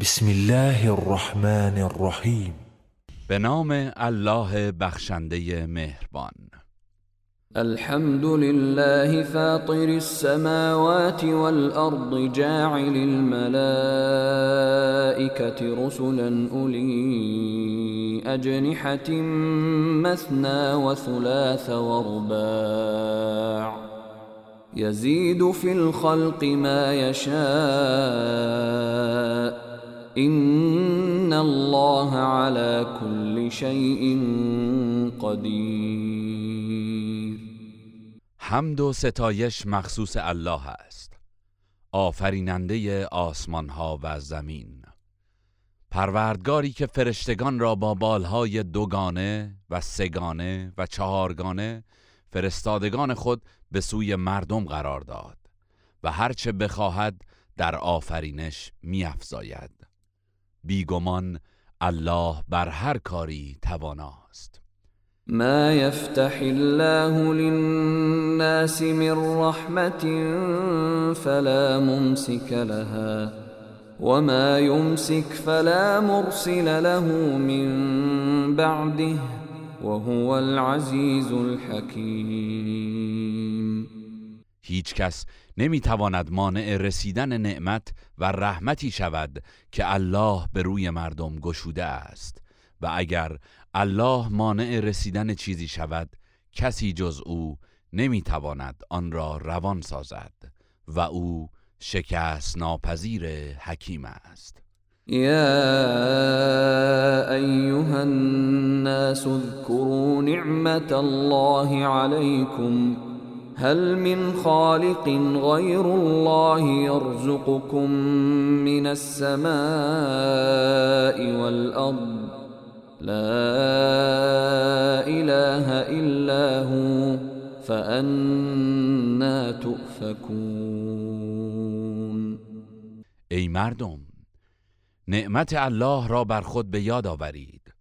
بسم الله الرحمن الرحیم به نام الله بخشنده مهربان. الحمد لله فاطر السماوات والأرض جاعل الملائكة رسلا أولي أجنحة مثنى وثلاث ورباع. يزيد في الخلق ما يشاء إن الله على كل شيء قدیر حمد و ستایش مخصوص الله است. آفریننده آسمان ها و زمین. پروردگاری که فرشتگان را با بالهای دوگانه و سگانه و چهارگانه فرستادگان خود به سوی مردم قرار داد و هرچه بخواهد در آفرینش میافزاید. بیگمان الله بر هر کاری تواناست. ما يفتح الله للناس من رحمة فلا ممسك لها وما يمسك فلا مرسل له من بعده وهو العزيز الحكيم هیچ کس نمی‌تواند مانع رسیدن نعمت و رحمتی شود که الله به روی مردم گشوده است. و اگر الله مانع رسیدن چیزی شود کسی جز او نمی‌تواند آن را روان سازد و او شکست ناپذیر حکیم است. يا أيها الناس اذكروا نعمة الله عليكم هل من خالق غير الله يرزقكم من السماء والأرض؟ لا إله إلا هو فأنا تؤفكون. ای مردم نعمت الله را بر خود به یاد آورید.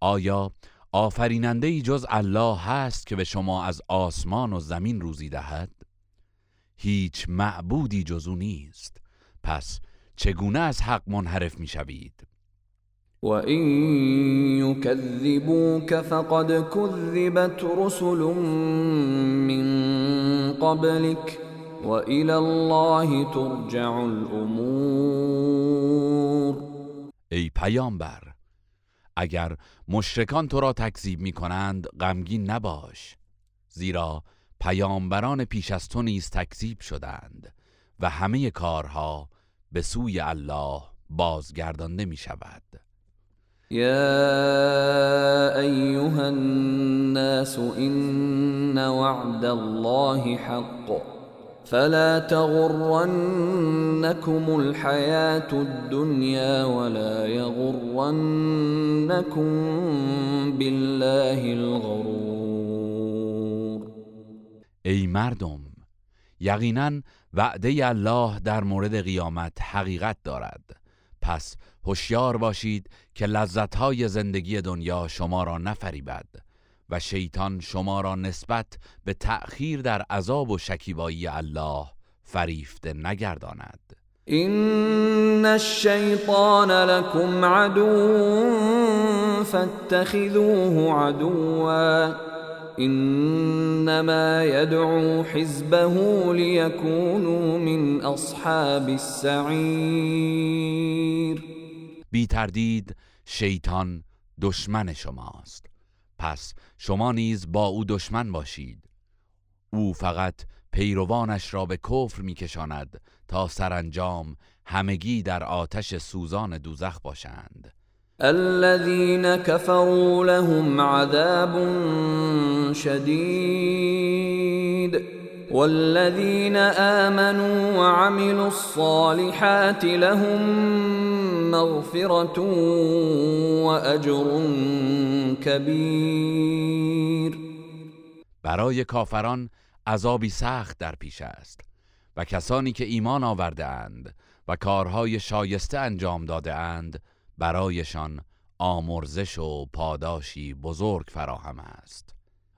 آیا آفریننده ای جز الله هست که به شما از آسمان و زمین روزی دهد؟ هیچ معبودی جز او نیست. پس چگونه از حق منحرف می شوید وَإِن يُكَذِّبُوكَ فَقَدْ كُذِّبَتْ رُسُلٌ مِّن قَبْلِكَ وَإِلَى اللَّهِ تُرْجَعُ الْأُمُورُ. ای پیامبر اگر مشرکان تو را تکذیب می کنند غمگین نباش. زیرا پیامبران پیش از تو نیز تکذیب شدند و همه کارها به سوی الله بازگردانده می شود يا أيها الناس إن وعد الله حق. فلا تغرنكم الحياة الدنيا ولا يغرنكم بالله الغرور. ای مردم یقینا وعده الله در مورد قیامت حقیقت دارد. پس هوشیار باشید که لذتهای زندگی دنیا شما را نفریبد. و شیطان شما را نسبت به تأخیر در عذاب و شکیبایی الله فریفته نگرداند. إن الشيطان لكم عدو فاتخذوه عدوا إنما يدعو حزبه ليكونوا من أصحاب السعير بی تردید شیطان دشمن شماست. پس شما نیز با او دشمن باشید. او فقط پیروانش را به کفر میکشاند تا سرانجام همگی در آتش سوزان دوزخ باشند. الذين كفروا لهم عذاب شديد والذين آمنوا وعملوا الصالحات لهم مغفرة وأجر كبير. برای کافران عذابی سخت در پیش است و کسانی که ایمان آورده اند و کارهای شایسته انجام داده اند برایشان آمرزش و پاداشی بزرگ فراهم است.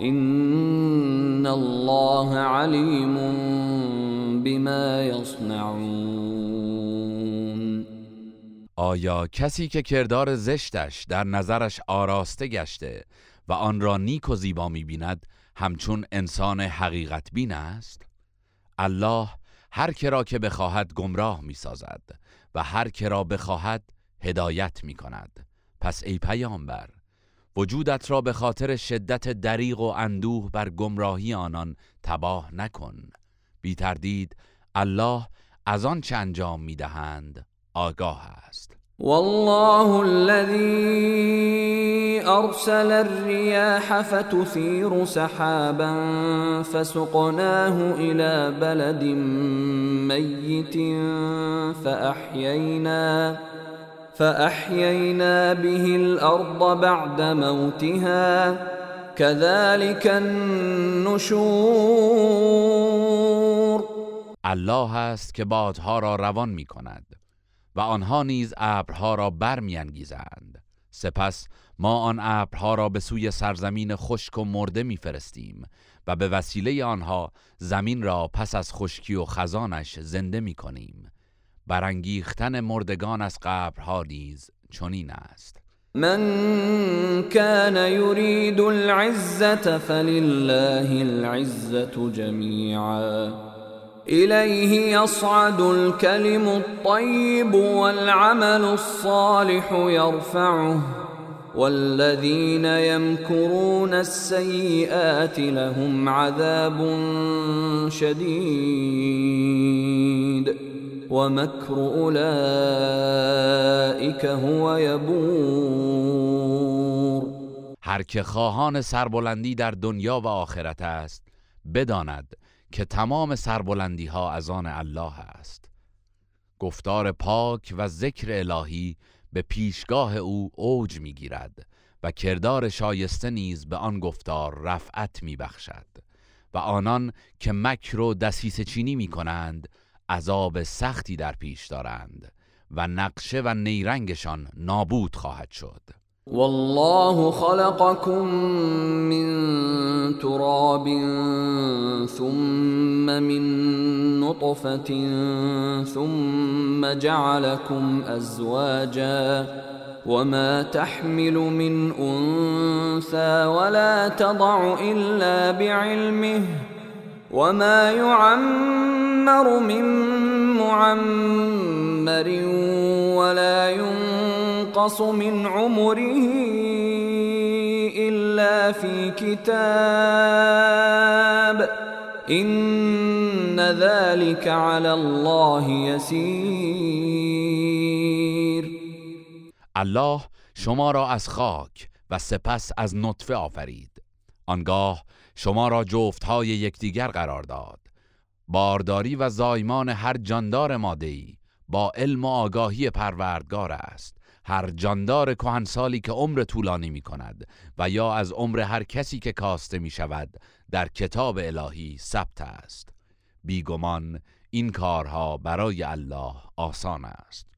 إن الله عليم بما يصنعون آیا کسی که کردار زشتش در نظرش آراسته گشته و آن را نیک و زیبا می بیند همچون انسان حقیقت بین است؟ الله هر که را که بخواهد گمراه می سازد و هر که را بخواهد هدایت می کند پس ای پیامبر وجودت را به خاطر شدت دریغ و اندوه بر گمراهی آنان تباه نکن. بی تردید الله از آن چه انجام می دهند آگاه است. والله الذي ارسل الرياح فتثير سحابا فسقناه الى بلد ميت فاحيينا فاحيينا به الارض بعد موتها كذلك النشور. الله است که بادها را روان می کند و آنها نیز ابرها را برمیانگیزند. سپس ما آن ابرها را به سوی سرزمین خشک و مرده میفرستیم و به وسیله آنها زمین را پس از خشکی و خزانش زنده می کنیم برانگیختن مردگان از قبرها نیز چنین است. من كان يريد العزة فلله العزة جميعا إليه يصعد الكلم الطيب والعمل الصالح يرفعه والذين يمكرون السيئات لهم عذاب شديد ومكر أولئك هو يبور. هر که خواهان سربلندی در دنیا و آخرت است بداند که تمام سربلندی ها از آن الله است. گفتار پاک و ذکر الهی به پیشگاه او اوج می‌گیرد و کردار شایسته نیز به آن گفتار رفعت میبخشد و آنان که مکر و دسیس چینی می کنند عذاب سختی در پیش دارند و نقشه و نیرنگشان نابود خواهد شد. والله خلقكم من تراب ثم من نطفة ثم جعلكم أزواجا وما تحمل من أنثى ولا تضع إلا بعلمه وما يعمر من معمر ولا ينقص من عمره إلا في كتاب إن ذلك على الله يسير الله شما را از خاک و سپس از نطفه آفرید. آنگاه شما را جفتهای یکدیگر قرار داد. بارداری و زایمان هر جاندار مادهی با علم و آگاهی پروردگار است. هر جاندار کهنسالی که عمر طولانی می کند و یا از عمر هر کسی که کاسته می شود در کتاب الهی ثبت است. بیگمان این کارها برای الله آسان است.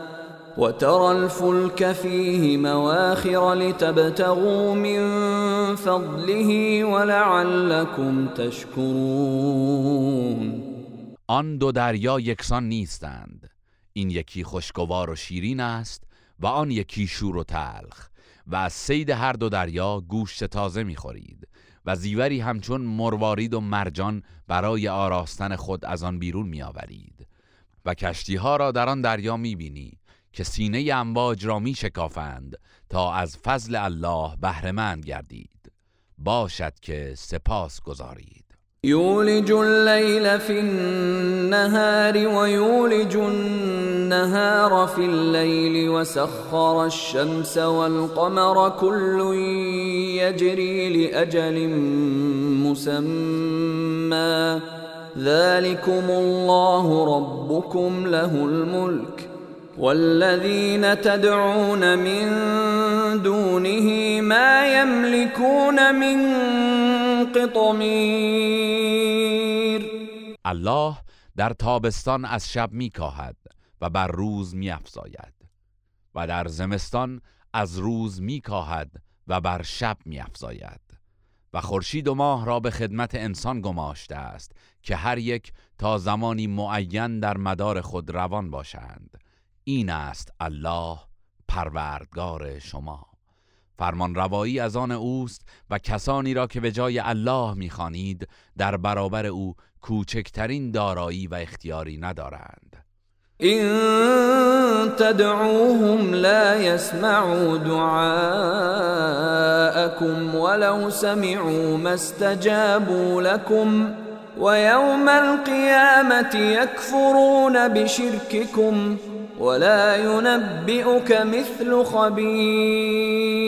وترى الفلك فيه مواخر لتبتغوا من فضله ولعلكم تشكرون. آن دو دریا یکسان نیستند. این یکی خوشگوار و شیرین است و آن یکی شور و تلخ و از سید هر دو دریا گوشت تازه می‌خورید و زیوری همچون مروارید و مرجان برای آراستن خود از آن بیرون میآورید و کشتی ها را در آن دریا می‌بینی. که سینه امواج را می شکافند تا از فضل الله بهرهمند گردید. باشد که سپاس گذارید يولج الليل في النهار ويولج النهار في الليل وسخر الشمس والقمر كل يجري لأجل مسمى ذلكم الله ربكم له الملك والذين تدعون من دونه ما يملكون من قطمیر. الله در تابستان از شب میکاهد و بر روز میافزاید و در زمستان از روز میکاهد و بر شب میافزاید و خورشید و ماه را به خدمت انسان گماشته است که هر یک تا زمانی معین در مدار خود روان باشند. این است الله پروردگار شما. فرمان روایی از آن اوست و کسانی را که به جای الله می‌خوانید در برابر او کوچکترین دارایی و اختیاری ندارند. این تدعوهم لا يسمعوا دعاءكم ولو سمعوا ما استجابوا لكم ويوم القيامة يكفرون بشرككم ولا ينبئك مثل خبیر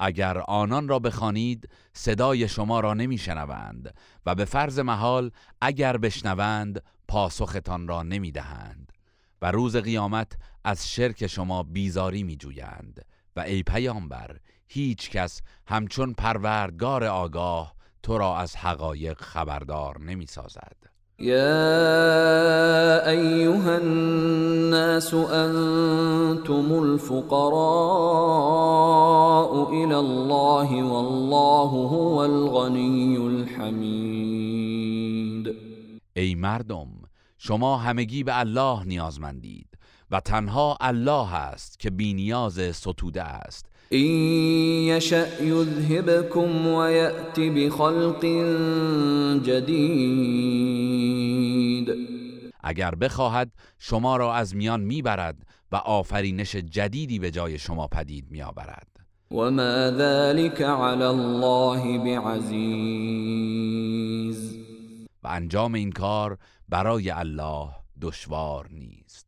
اگر آنان را بخوانید صدای شما را نمیشنوند و به فرض محال اگر بشنوند پاسختان را نمی‌دهند و روز قیامت از شرک شما بیزاری میجویند و ای پیامبر هیچ کس همچون پروردگار آگاه تو را از حقایق خبردار نمی‌سازد. يا ايها الناس انتم الفقراء الى الله والله هو الغني الحمید ای مردم شما همگی به الله نیازمندید و تنها الله است که بینیاز ستوده است. این یشأ یذهبکم و یأتی بخلق جدید اگر بخواهد شما را از میان می‌برد و آفرینش جدیدی به جای شما پدید میآورد. و ما ذلك علی الله بعزیز و انجام این کار برای الله دشوار نیست.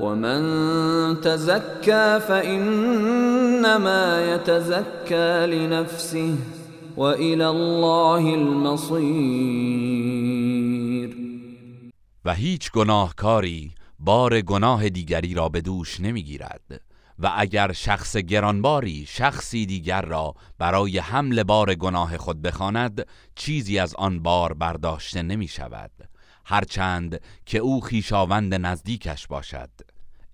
ومن تزكى فإنما يتزكى لنفسه وإلى الله المصير و هیچ گناهکاری بار گناه دیگری را به دوش نمی‌گیرد. و اگر شخص گرانباری شخصی دیگر را برای حمل بار گناه خود بخواند چیزی از آن بار برداشته نمی شود هرچند که او خیشاوند نزدیکش باشد.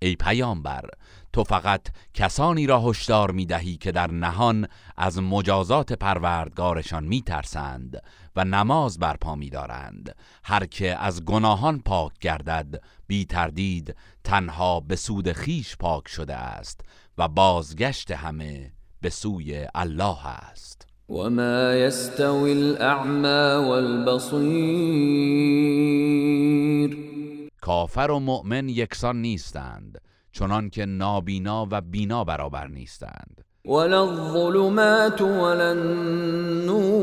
ای پیامبر تو فقط کسانی را هشدار می دهی که در نهان از مجازات پروردگارشان می ترسند و نماز برپا می دارند هر که از گناهان پاک گردد بی تردید تنها به سود خیش پاک شده است و بازگشت همه به سوی الله است. وما يستوي الأعمى والبصير. کافر و مؤمن یکسان نیستند چنان که نابینا و بینا برابر نیستند. ولا الظلمات ولا النور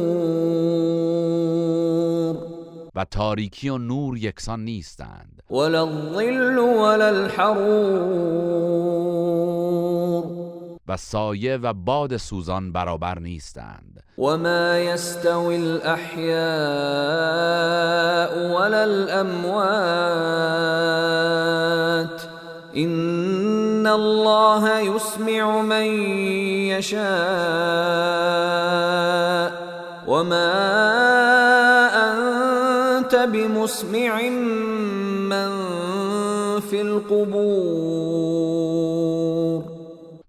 و تاریکی و نور یکسان نیستند. ولا الظل ولا الحرور و سایه و باد سوزان برابر نیستند. و ما یستوی الاحیاء ولا الاموات ان الله يسمع من يشاء وما انت بمسمع من في القبور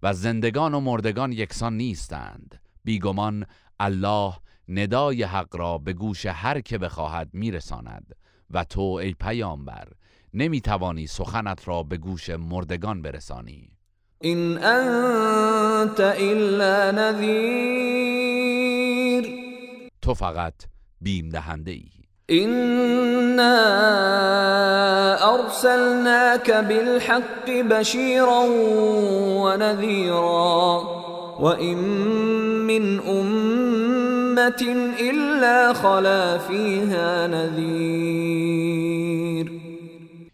و زندگان و مردگان یکسان نیستند. بیگمان الله ندای حق را به گوش هر که بخواهد میرساند. و تو ای پیامبر نمی‌توانی سخنت را به گوش مردگان برسانی. این انت الا نذیر. تو فقط بیم دهنده ای إنا أرسلناك بالحق بشيرا ونذيرا وإن من أمة إلا خلا فيها نذير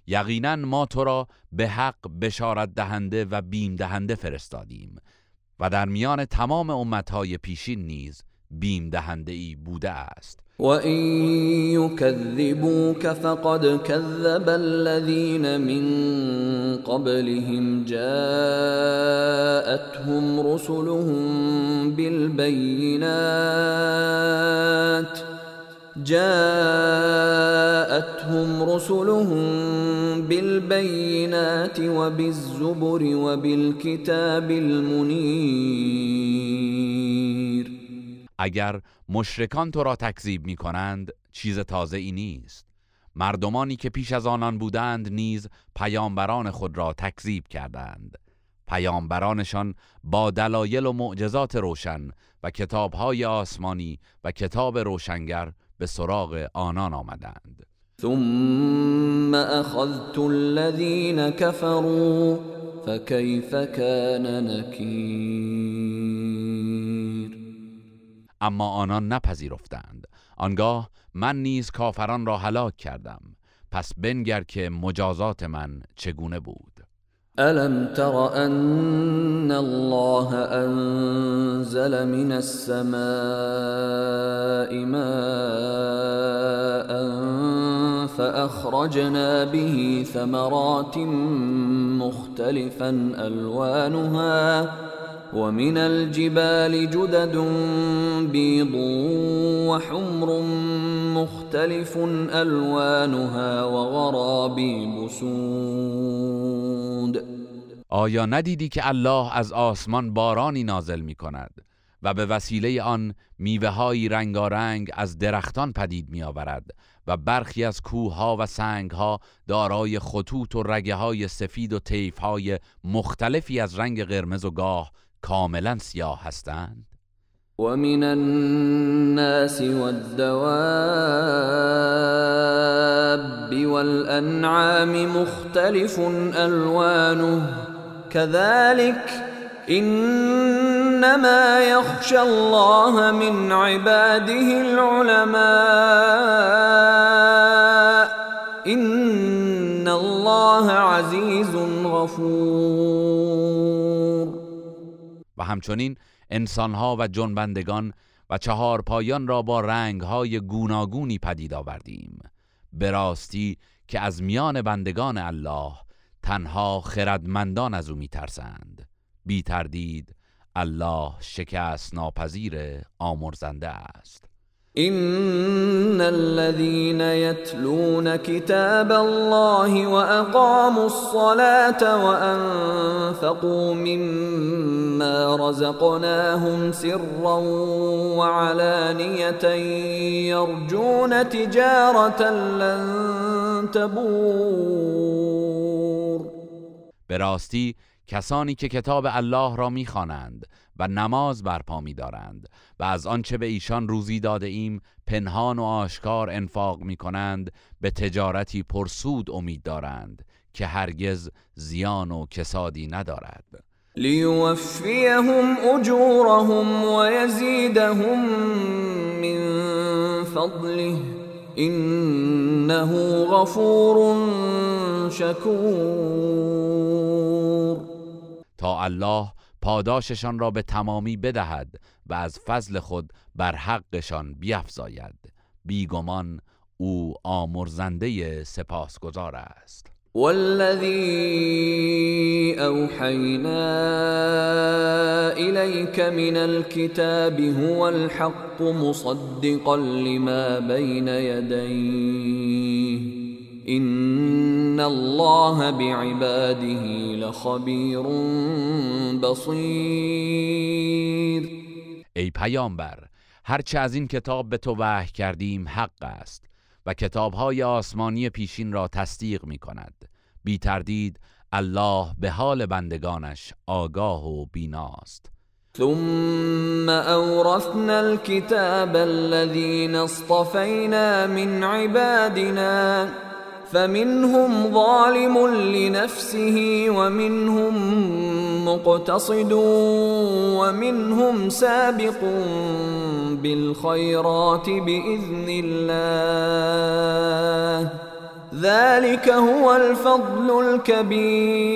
یقینا ما تو را به حق بشارت دهنده و بیم دهنده فرستادیم و در میان تمام امتهای پیشین نیز بیم دهنده ای بوده است. وَإِن يُكَذِّبُوكَ فَقَدْ كَذَّبَ الَّذِينَ مِن قَبْلِهِمْ جَاءَتْهُمْ رُسُلُهُم بِالْبَيِّنَاتِ جاءتهم رسلهم بالبينات وبالزبر وبالكتاب المنير اگر مشرکان تو را تکذیب می کنند چیز تازه ای نیست. مردمانی که پیش از آنان بودند نیز پیامبران خود را تکذیب کردند. پیامبرانشان با دلایل و معجزات روشن و کتابهای آسمانی و کتاب روشنگر به سراغ آنان آمدند. ثم اخذت الذين كفروا فكيف كان نكير؟ اما آنان نپذیرفتند. آنگاه من نیز کافران را هلاک کردم. پس بنگر که مجازات من چگونه بود؟ الم تر ان الله انزل من السماء ماء فاخرجنا به ثمرات مختلفا الوانها ومن الجبال جدد بيض وحمر مختلف الوانها وغرابيب سود. آیا ندیدی که الله از آسمان بارانی نازل می کند و به وسیله آن میوه رنگارنگ از درختان پدید می آورد و برخی از کوه و سنگ ها دارای خطوط و رگه های سفید و طیف های مختلفی از رنگ قرمز و گاه کاملا سیاه هستند؟ ومن الناس والدواب والأنعام مختلف ألوانه كذلك إنما يخشى الله من عباده العلماء إن الله عزيز غفور. و همچنین انسانها و جنبندگان و چهار پایان را با رنگهای گوناگونی پدید آوردیم. به راستی که از میان بندگان الله تنها خردمندان از او میترسند. بی تردید الله شکست ناپذیر آمرزنده است. إن الذين يتلون كتاب الله وأقاموا الصلاة وأنفقوا مما رزقناهم سرا وعلانية يرجون تجارة لن تبور براستی کسانی که کتاب الله را می‌خوانند و نماز برپا می‌دارند و از آنچه به ایشان روزی داده ایم پنهان و آشکار انفاق می کنند به تجارتی پرسود امید دارند که هرگز زیان و کسادی ندارد. لیوفیهم اجورهم و یزیدهم من فضله انه غفور شکور. تا الله پاداششان را به تمامی بدهد و از فضل خود بر حقشان بیفزاید. بیگمان او آمرزنده سپاسگزار است. والذي اوحينا اليك من الكتاب هو الحق مصدقا لما بين يديه این الله بعباده لخبیر بصیر ای پیامبر هرچه از این کتاب به تو وحی کردیم حق است و کتابهای آسمانی پیشین را تصدیق می کند بی تردید الله به حال بندگانش آگاه و بیناست ثم اورثنا الكتاب الذين اصطفينا من عبادنا فمنهم ظالم لنفسه ومنهم مقتصد ومنهم سابق بالخيرات باذن الله. ذلك هو الفضل الكبير.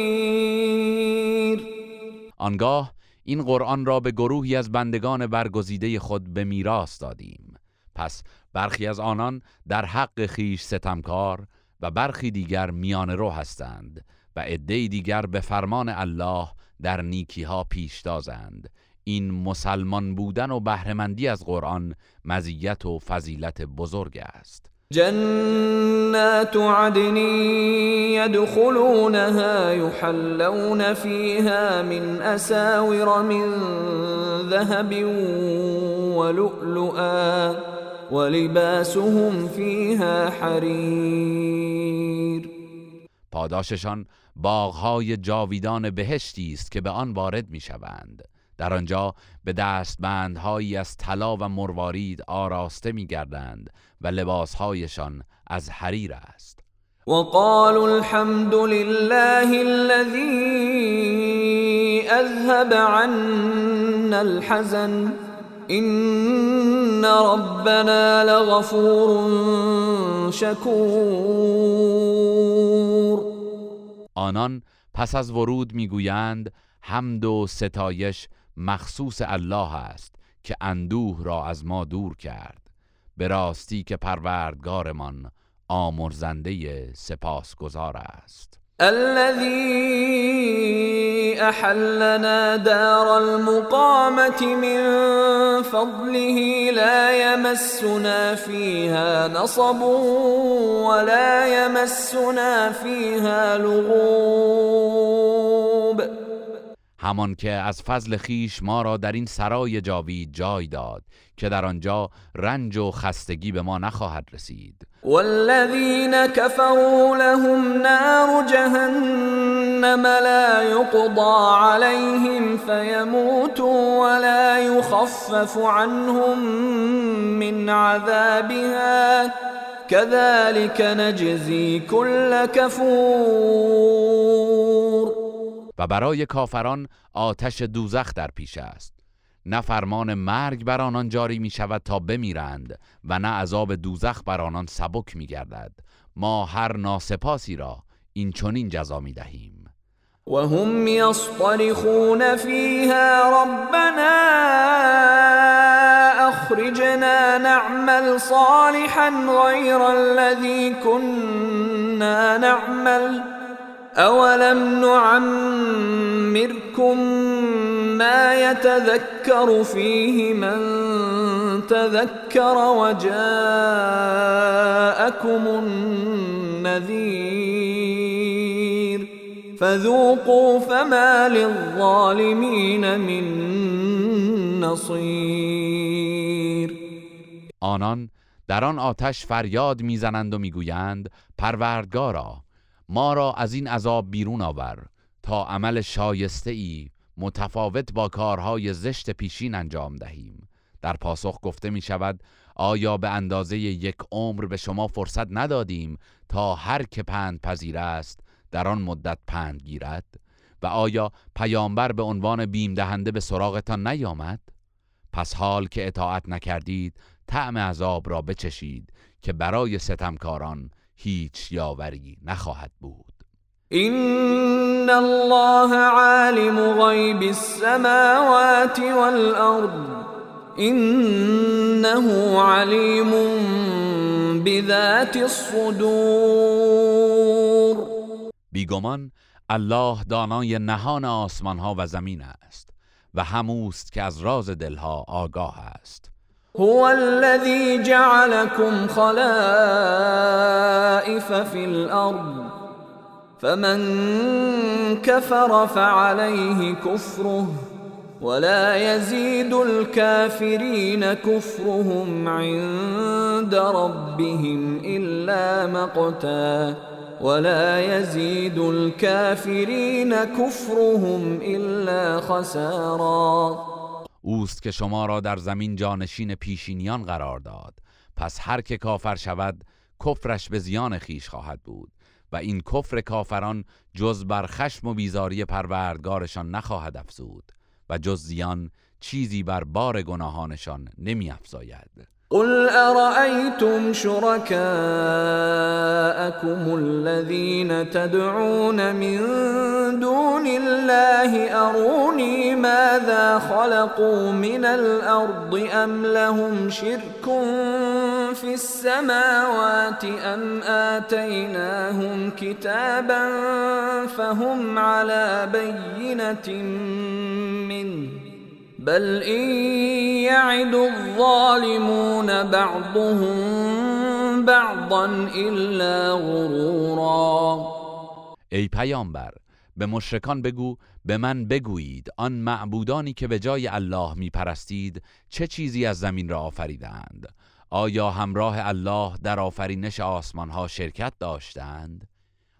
آنگاه این قرآن را به گروهی از بندگان برگزیده خود به میراث دادیم. پس برخی از آنان در حق خیش ستمکار و برخی دیگر میان رو هستند و عده دیگر به فرمان الله در نیکی ها پیشتازند این مسلمان بودن و بهرهمندی از قرآن مزیت و فضیلت بزرگ است. جنات عدن يدخلونها يحلون فيها من أساور من ذهب ولؤلؤا ولباسهم فيها حرير. پاداششان باغهای جاویدان بهشتی است که به آن وارد می‌شوند. در آنجا به دستبندهایی از طلا و مروارید آراسته میگردند و لباسهایشان از حریر است. وقالوا الحمد لله الذي اذهب عنا الحزن. ان ربنا لغفور شکور آنان پس از ورود می‌گویند حمد و ستایش مخصوص الله است که اندوه را از ما دور کرد. به راستی که پروردگارمان آمرزنده سپاسگزار است. الذي أحلنا دار المقامة من فضله لا يمسنا فيها نصب ولا يمسنا فيها لغوب. همان که از فضل خیش ما را در این سرای جاوید جای داد که در آنجا رنج و خستگی به ما نخواهد رسید. والذین كفروا لهم نار جهنم لا يقضى عليهم فيموتوا ولا يخفف عنهم من عذابها. كذلك نجزي كل كفور و برای کافران آتش دوزخ در پیش است. نه فرمان مرگ بر آنان جاری می شود تا بمیرند و نه عذاب دوزخ بر آنان سبک می گردد ما هر ناسپاسی را این چنین جزا می دهیم وهم يصطرخون فيها ربنا اخرجنا نعمل صالحا غير الذي كنا نعمل. اولم نعمركم ما يتذكر فيه من تذكر وجاءكم النذير فذوقوا فما للظالمين من نصير. آنان در آن آتش فریاد می‌زنند و می‌گویند پروردگارا ما را از این عذاب بیرون آور. تا عمل شایسته ای متفاوت با کارهای زشت پیشین انجام دهیم. در پاسخ گفته می شود آیا به اندازه یک عمر به شما فرصت ندادیم تا هر که پند پذیر است در آن مدت پند گیرد؟ و آیا پیامبر به عنوان بیم دهنده به سراغتان نیامد؟ پس حال که اطاعت نکردید طعم عذاب را بچشید که برای ستمکاران هیچ یاوری نخواهد بود. ان الله عالم غیب السماوات والارض انه علیم بذات الصدور. بیگمان الله دانای نهان آسمان ها و زمین است و هموست که از راز دلها آگاه است. هو الذي جعلكم خلائف في الأرض فمن كفر فعليه كفره ولا يزيد الكافرين كفرهم عند ربهم إلا مقتا ولا يزيد الكافرين كفرهم إلا خسارا. اوست که شما را در زمین جانشین پیشینیان قرار داد. پس هر که کافر شود کفرش به زیان خیش خواهد بود. و این کفر کافران جز بر خشم و بیزاری پروردگارشان نخواهد افزود و جز زیان چیزی بر بار گناهانشان نمی افزاید. قل أرأيتم شركاءكم الذين تدعون من دون الله أروني ماذا خلقوا من الأرض أم لهم شرك في السماوات أم آتيناهم كتابا فهم على بينة منه بل این يعد الظالمون بعضهم بعضا الا غرورا. ای پیامبر به مشرکان بگو به من بگویید آن معبودانی که به جای الله میپرستید چه چیزی از زمین را آفریدند آیا همراه الله در آفرینش آسمان ها شرکت داشتند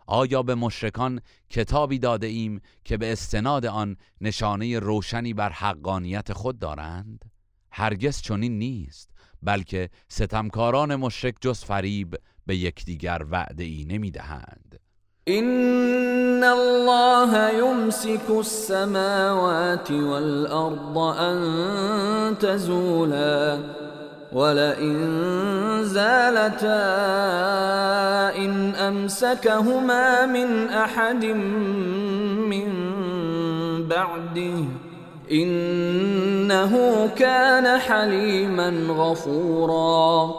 آیا به مشرکان کتابی داده ایم که به استناد آن نشانه روشنی بر حقانیت خود دارند؟ هرگز چنین نیست بلکه ستمکاران مشرک جز فریب به یکدیگر وعده ای نمی دهند این الله یمسک السماوات والارض ان تزولا ولئن زالتا إن أمسكهما من أحد من بعده إنه كان حلیما غفورا.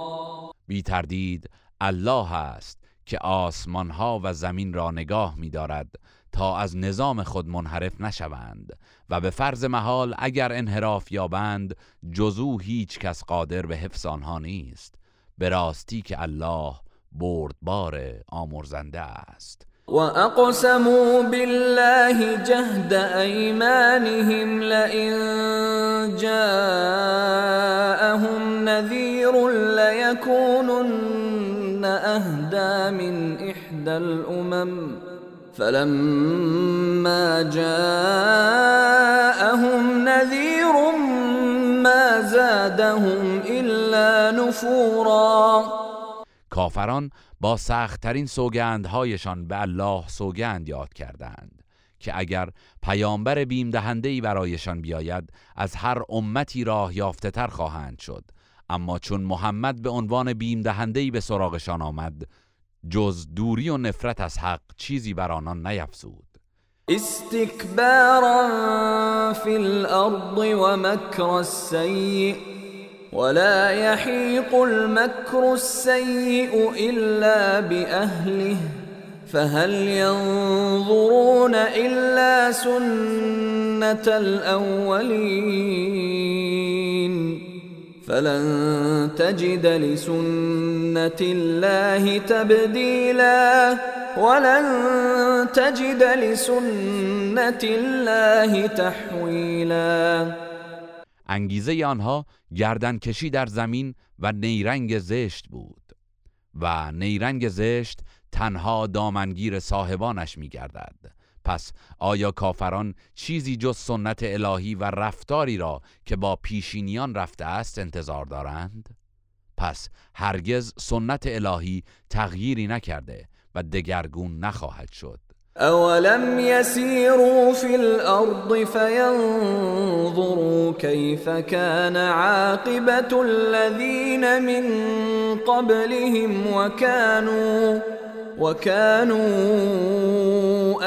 بی تردید الله است که آسمان ها و زمین را نگاه می دارد تا از نظام خود منحرف نشوند. و به فرض محال اگر انحراف یابند جزو هیچ کس قادر به حفظ آنها نیست. به راستی که الله بردبار آمرزنده است. و اقسموا بالله جهد ایمانهم لئن جاءهم نذیر لیکونن اهدا من احدى الامم فلما جاءهم نذير ما زادهم الا نفورا. کافران با سختترین سوگندهایشان به الله سوگند یاد کردند که اگر پیامبر بیم دهنده برایشان بیاید از هر امتی راه یافته تر خواهند شد. اما چون محمد به عنوان بیم دهنده به سراغشان آمد جز دوری و نفرت از حق چیزی بر آنان نیفزود. فی الارض و مکر السیء ولا يحيق المكر السيء إلا بأهله فهل ينظرون إلا سنة الأولين؟ فلن تجد لسنت الله تبدیلا ولن تجد لسنت الله تحویلا انگیزه آنها گردن کشی در زمین و نیرنگ زشت بود و نیرنگ زشت تنها دامنگیر صاحبانش می گردد پس آیا کافران چیزی جز سنت الهی و رفتاری را که با پیشینیان رفته است انتظار دارند؟ پس هرگز سنت الهی تغییری نکرده و دگرگون نخواهد شد اولم يسيروا في الارض فينظروا كيف كان عاقبه الذين من قبلهم وكانوا وكانوا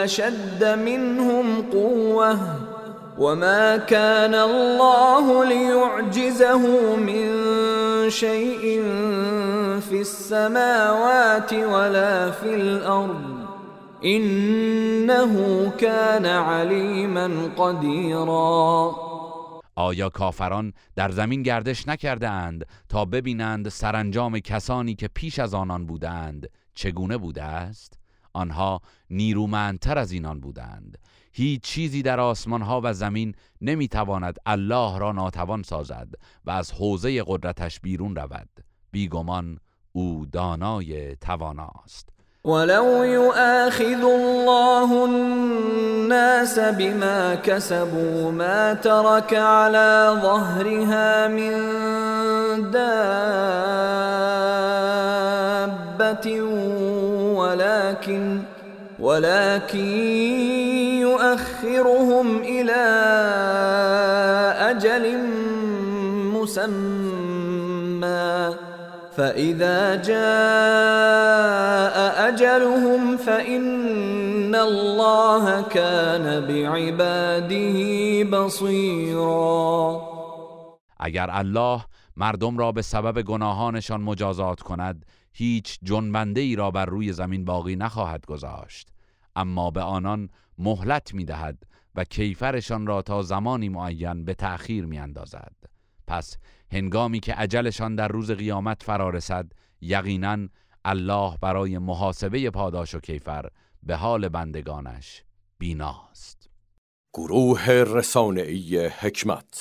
اشد منهم قوه وما كان الله ليعجزه من شيء في السماوات ولا في الارض انه كان عليما قديرا. آیا کافران در زمین گردش نکرده اند تا ببینند سرانجام کسانی که پیش از آنان بودند؟ چگونه بوده است؟ آنها نیرومندتر از اینان بودند. هیچ چیزی در آسمان ها و زمین نمی‌تواند الله را ناتوان سازد و از حوزه قدرتش بیرون رود. بیگمان او دانای تواناست. ولو يؤاخذ الله الناس بما كسبوا ما ترك على ظهرها من دابة ولكن ولكن يؤخرهم إلى أجل مسمى. فإذا جاء أجلهم فإن الله كان بعباده بصيرا. اگر الله مردم را به سبب گناهانشان مجازات کند هیچ جنبنده ای را بر روی زمین باقی نخواهد گذاشت اما به آنان مهلت می دهد و کیفرشان را تا زمانی معین به تأخیر می اندازد. پس هنگامی که عجلشان در روز قیامت فرا رسد یقینا الله برای محاسبه پاداش و کیفر به حال بندگانش بیناست گروه رسانه‌ای حکمت